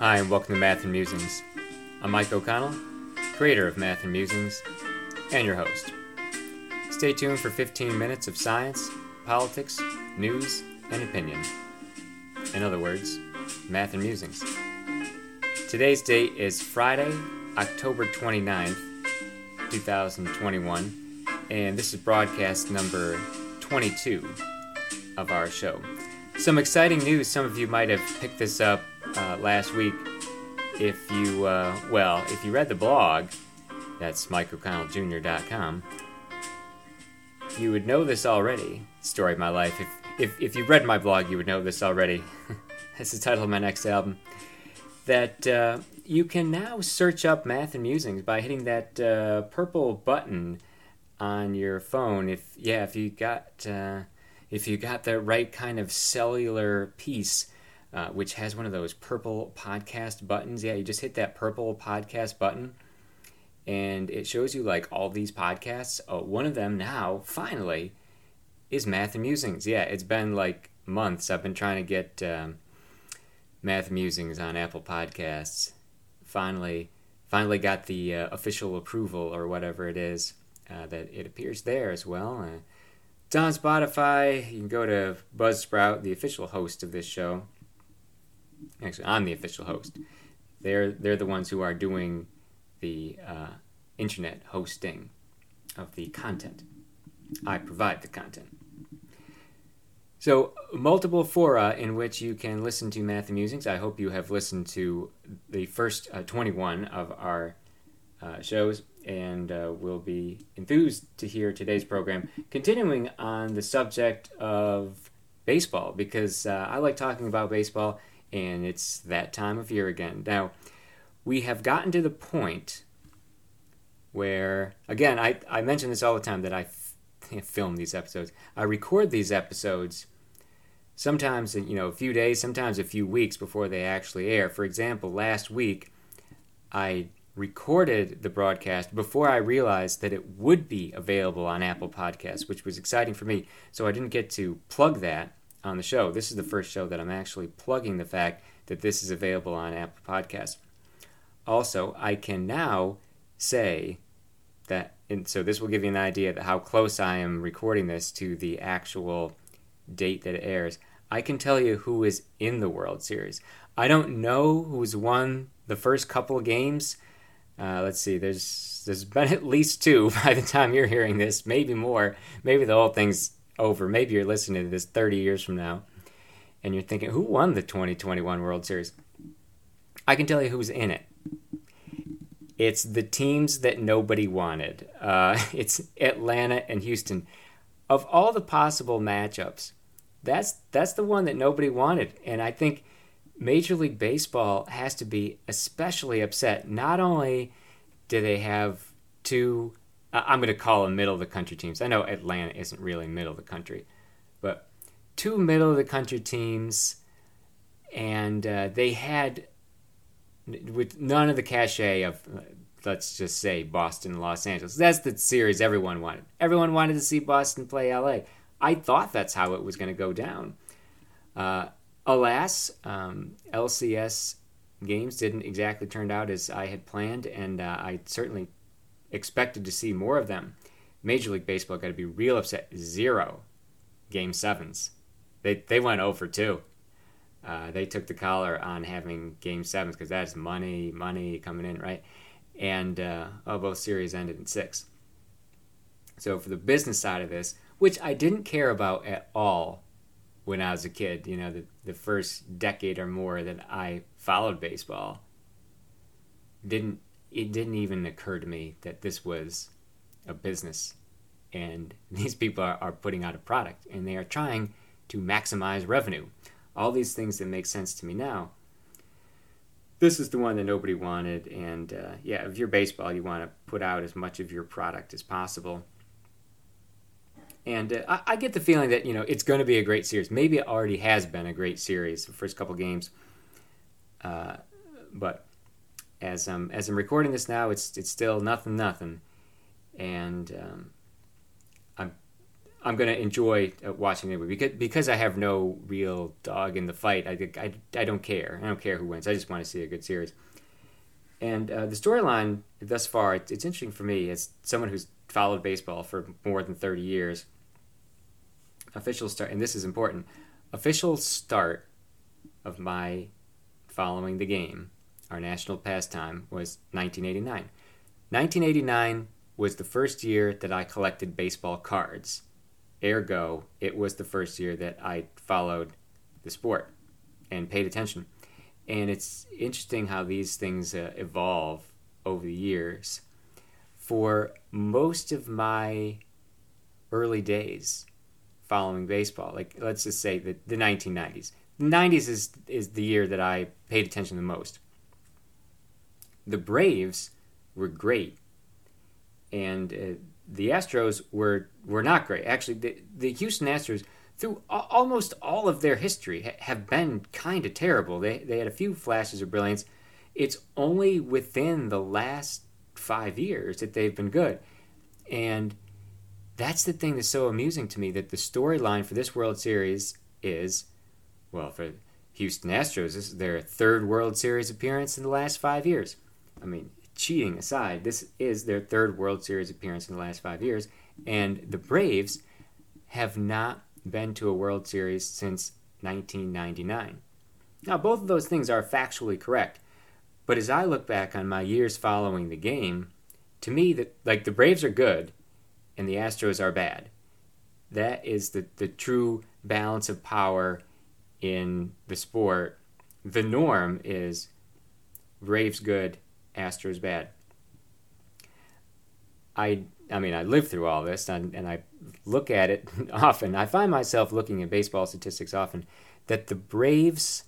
Hi, and welcome to Math and Musings. I'm Mike O'Connell, creator of Math and Musings, and your host. Stay tuned for 15 minutes of science, politics, news, and opinion. In other words, Math and Musings. Today's date is Friday, October 29th, 2021, and this is broadcast number 22 of our show. Some exciting news. Some of you might have picked this up uh, last week. If you, uh, well, if you read the blog, that's MikeO'ConnellJr.com, you would know this already. Story of my life. If, if, if you read my blog, you would know this already. that's the title of my next album. That uh, you can now search up Math and Musings by hitting that uh, purple button on your phone. If yeah, if you got uh, if you got the right kind of cellular piece, uh, which has one of those purple podcast buttons. Yeah, you just hit that purple podcast button, and it shows you like all these podcasts. Oh, one of them now finally is Math and Musings. Yeah, it's been like months. I've been trying to get um, Math Musings on Apple Podcasts finally finally got the uh, official approval or whatever it is uh, that it appears there as well. Uh, it's on Spotify. You can go to Buzzsprout, the official host of this show. Actually, I'm the official host. They're they're the ones who are doing the uh, internet hosting of the content. I provide the content. So, multiple fora in which you can listen to Math and Musings. I hope you have listened to the first uh, 21 of our uh, shows and uh, will be enthused to hear today's program. Continuing on the subject of baseball, because uh, I like talking about baseball and it's that time of year again. Now, we have gotten to the point where, again, I, I mention this all the time that I f- film these episodes. I record these episodes sometimes you know a few days sometimes a few weeks before they actually air for example last week i recorded the broadcast before i realized that it would be available on apple podcasts which was exciting for me so i didn't get to plug that on the show this is the first show that i'm actually plugging the fact that this is available on apple podcasts also i can now say that and so this will give you an idea of how close i am recording this to the actual date that it airs I can tell you who is in the World Series. I don't know who's won the first couple games. Uh, let's see. There's there's been at least two by the time you're hearing this, maybe more. Maybe the whole thing's over. Maybe you're listening to this 30 years from now, and you're thinking, who won the 2021 World Series? I can tell you who's in it. It's the teams that nobody wanted. Uh, it's Atlanta and Houston. Of all the possible matchups, that's that's the one that nobody wanted, and I think Major League Baseball has to be especially upset. Not only do they have two, I'm going to call them middle of the country teams. I know Atlanta isn't really middle of the country, but two middle of the country teams, and uh, they had with none of the cachet of let's just say Boston, Los Angeles. That's the series everyone wanted. Everyone wanted to see Boston play LA. I thought that's how it was going to go down. Uh, alas, um, LCS games didn't exactly turn out as I had planned, and uh, I certainly expected to see more of them. Major League Baseball got to be real upset. Zero game sevens. They they went over two. Uh, they took the collar on having game sevens because that's money, money coming in, right? And uh, oh, both series ended in six. So for the business side of this, which I didn't care about at all when I was a kid. You know, the, the first decade or more that I followed baseball, didn't it didn't even occur to me that this was a business, and these people are, are putting out a product, and they are trying to maximize revenue. All these things that make sense to me now. This is the one that nobody wanted, and uh, yeah, if you're baseball, you want to put out as much of your product as possible and uh, I, I, get the feeling that you know it's going to be a great series. Maybe it already has been a great series the first couple games. Uh, but as as I'm recording this now, it's it's still nothing nothing, and um, I'm I'm gonna enjoy uh, watching it because because I have no real dog in the fight. I, I, I don't care. I don't care who wins. I just want to see a good series. And uh, the storyline thus far, it's, it's interesting for me as someone who's followed baseball for more than 30 years. Official start, and this is important. Official start of my following the game, our national pastime, was 1989. 1989 was the first year that I collected baseball cards. Ergo, it was the first year that I followed the sport and paid attention. And it's interesting how these things uh, evolve over the years. For most of my early days following baseball, like let's just say the, the 1990s, the 90s is, is the year that I paid attention the most. The Braves were great. And uh, the Astros were were not great. Actually, the, the Houston Astros, through a- almost all of their history, ha- have been kind of terrible. They they had a few flashes of brilliance. It's only within the last five years that they've been good, and that's the thing that's so amusing to me. That the storyline for this World Series is, well, for Houston Astros, this is their third World Series appearance in the last five years. I mean, cheating aside, this is their third World Series appearance in the last five years, and the Braves have not been to a World Series since 1999. Now, both of those things are factually correct, but as I look back on my years following the game, to me, that like the Braves are good, and the Astros are bad. That is the the true balance of power in the sport. The norm is Braves good, Astros bad. I I mean I live through all this and, and I look at it often. I find myself looking at baseball statistics often that the Braves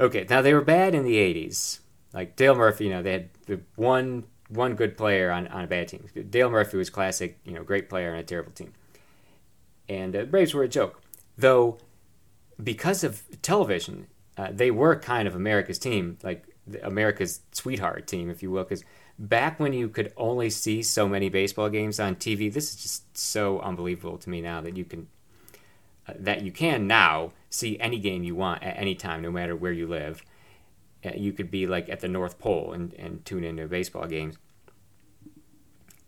okay, now they were bad in the 80s. Like Dale Murphy, you know, they had the one one good player on, on a bad team. Dale Murphy was classic, you know, great player on a terrible team. And uh, the Braves were a joke. Though because of television, uh, they were kind of America's team. Like America's sweetheart team, if you will, because back when you could only see so many baseball games on TV, this is just so unbelievable to me now that you can uh, that you can now see any game you want at any time, no matter where you live. Uh, you could be like at the North Pole and, and tune into baseball games.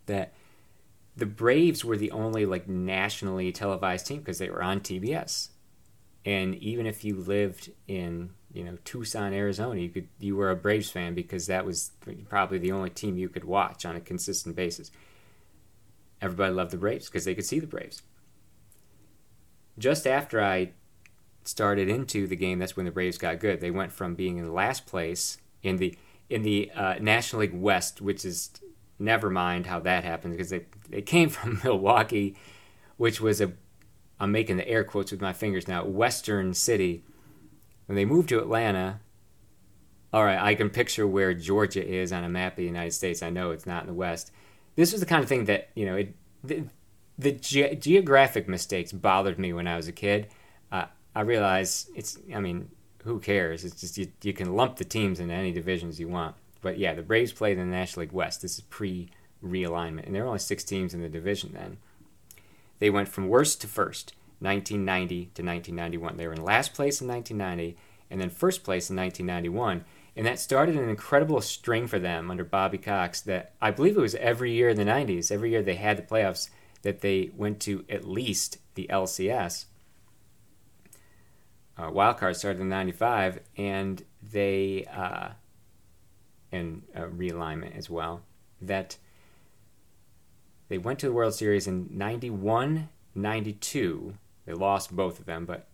That the Braves were the only like nationally televised team because they were on TBS. And even if you lived in you know Tucson, Arizona, you could you were a Braves fan because that was probably the only team you could watch on a consistent basis. Everybody loved the Braves because they could see the Braves. Just after I started into the game, that's when the Braves got good. They went from being in last place in the in the uh, National League West, which is never mind how that happened because they they came from Milwaukee, which was a I'm making the air quotes with my fingers now Western city when they moved to Atlanta, all right, I can picture where Georgia is on a map of the United States. I know it's not in the West. This was the kind of thing that, you know, it, the, the ge- geographic mistakes bothered me when I was a kid. Uh, I realize it's, I mean, who cares? It's just you, you can lump the teams into any divisions you want. But yeah, the Braves played in the National League West. This is pre realignment. And there were only six teams in the division then. They went from worst to first. 1990 to 1991. They were in last place in 1990 and then first place in 1991. And that started an incredible string for them under Bobby Cox that I believe it was every year in the 90s, every year they had the playoffs, that they went to at least the LCS. Uh, wildcard started in 95 and they, uh, and uh, realignment as well, that they went to the World Series in 91, 92 they lost both of them, but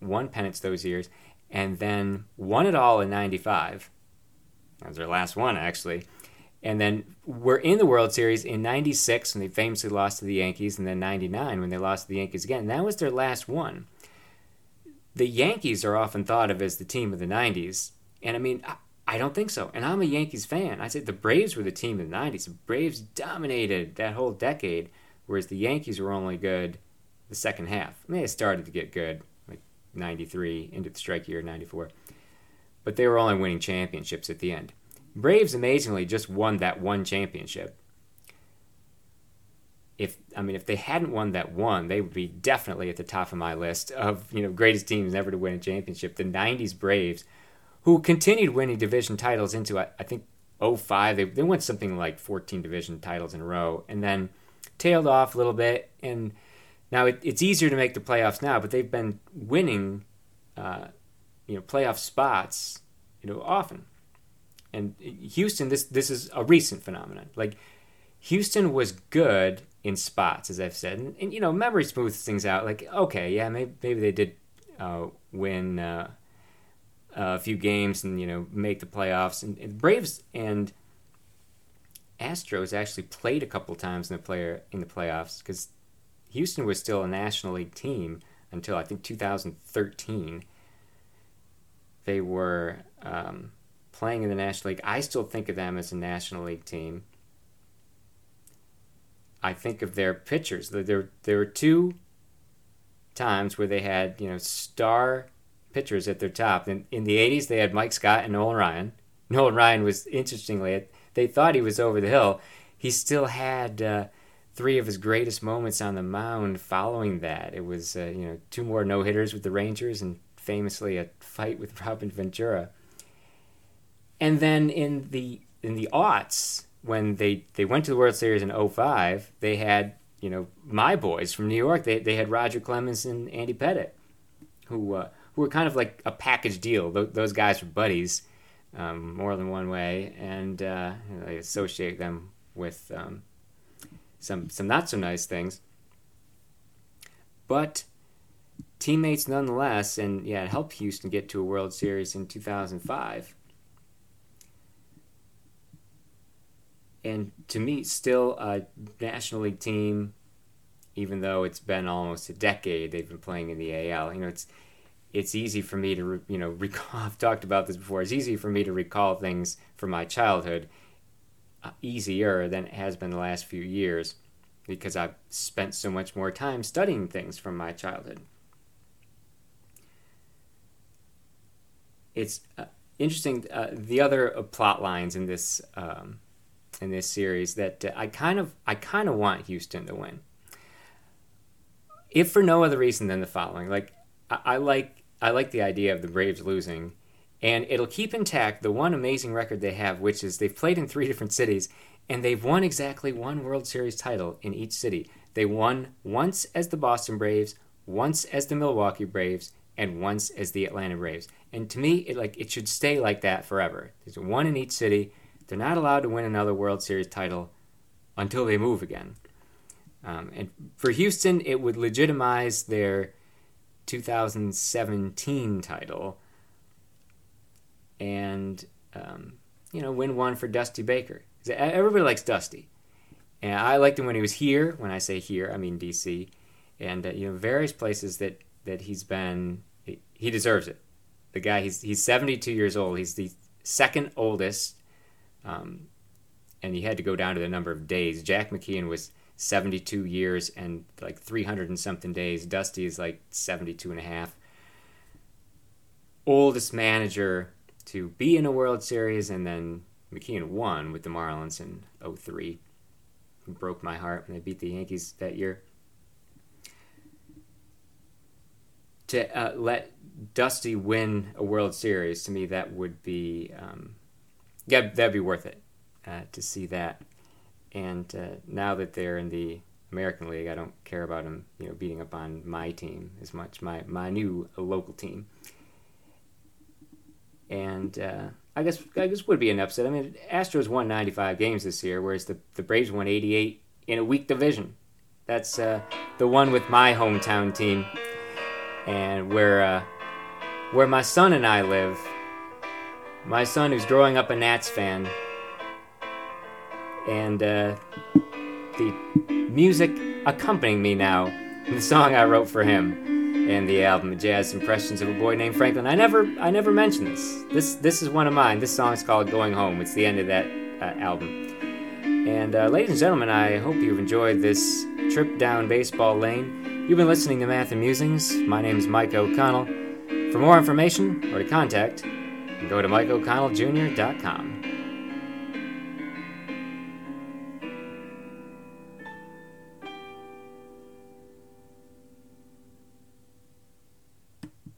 won pennants those years, and then won it all in '95. That was their last one, actually. And then we're in the World Series in '96 when they famously lost to the Yankees, and then '99 when they lost to the Yankees again. That was their last one. The Yankees are often thought of as the team of the '90s, and I mean, I don't think so. And I'm a Yankees fan. I said the Braves were the team of the '90s. The Braves dominated that whole decade, whereas the Yankees were only good the second half. I mean, it started to get good, like 93 into the strike year 94. But they were only winning championships at the end. Braves amazingly just won that one championship. if I mean if they hadn't won that one, they would be definitely at the top of my list of you know greatest teams never to win a championship. The '90s Braves, who continued winning division titles into I, I think 05, they they won something like 14 division titles in a row, and then tailed off a little bit. And now it, it's easier to make the playoffs now, but they've been winning, uh, you know, playoff spots, you know, often. And Houston, this this is a recent phenomenon. Like Houston was good in spots, as I've said, and, and you know, memory smooths things out. Like, okay, yeah, maybe maybe they did uh, win uh, a few games and you know make the playoffs. And, and Braves and Astros actually played a couple times in the player in the playoffs because Houston was still a National League team until I think 2013. They were um, playing in the National League. I still think of them as a National League team. I think of their pitchers. There, there were two times where they had you know star pitchers at their top. In, in the 80s, they had Mike Scott and Nolan Ryan. Nolan Ryan was interestingly, they thought he was over the hill. He still had uh, three of his greatest moments on the mound following that. It was uh, you know two more no hitters with the Rangers and famously a fight with Robin Ventura. And then in the in the aughts, when they, they went to the World Series in 05, they had, you know, my boys from New York. They, they had Roger Clemens and Andy Pettitte, who, uh, who were kind of like a package deal. Th- those guys were buddies um, more than one way, and uh, they associate them with um, some, some not so nice things. But teammates nonetheless, and yeah, it helped Houston get to a World Series in 2005. and to me, still a National League team, even though it's been almost a decade they've been playing in the AL. You know, it's it's easy for me to you know recall. I've talked about this before. It's easy for me to recall things from my childhood, easier than it has been the last few years, because I've spent so much more time studying things from my childhood. It's uh, interesting. Uh, the other uh, plot lines in this. Um, in this series that uh, I kind of I kind of want Houston to win. If for no other reason than the following, like I, I like I like the idea of the Braves losing, and it'll keep intact the one amazing record they have, which is they've played in three different cities and they've won exactly one World Series title in each city. They won once as the Boston Braves, once as the Milwaukee Braves, and once as the Atlanta Braves. And to me, it like it should stay like that forever. There's one in each city they're not allowed to win another World Series title until they move again. Um, and for Houston, it would legitimize their 2017 title and, um, you know, win one for Dusty Baker. Everybody likes Dusty. And I liked him when he was here. When I say here, I mean DC. And, uh, you know, various places that, that he's been, he, he deserves it. The guy, he's, he's 72 years old. He's the second oldest um, and he had to go down to the number of days. Jack McKeon was 72 years and like 300 and something days. Dusty is like 72 and a half. Oldest manager to be in a World Series, and then McKeon won with the Marlins in 03. Broke my heart when they beat the Yankees that year. To uh, let Dusty win a World Series, to me, that would be um, yeah, that'd be worth it uh, to see that. And uh, now that they're in the American League, I don't care about them, you know, beating up on my team as much, my my new local team. And uh, I guess I guess would be an upset. I mean, Astros won 95 games this year, whereas the the Braves won 88 in a weak division. That's uh, the one with my hometown team, and where uh, where my son and I live my son who's growing up a Nats fan. And uh, the music accompanying me now, the song I wrote for him, and the album "Jazz Impressions of a Boy Named Franklin." I never, I never mentioned this. This, this is one of mine. This song's called "Going Home." It's the end of that uh, album. And uh, ladies and gentlemen, I hope you've enjoyed this trip down baseball lane. You've been listening to Math and Musings. My name is Mike O'Connell. For more information or to contact, go to MikeO'ConnellJr.com.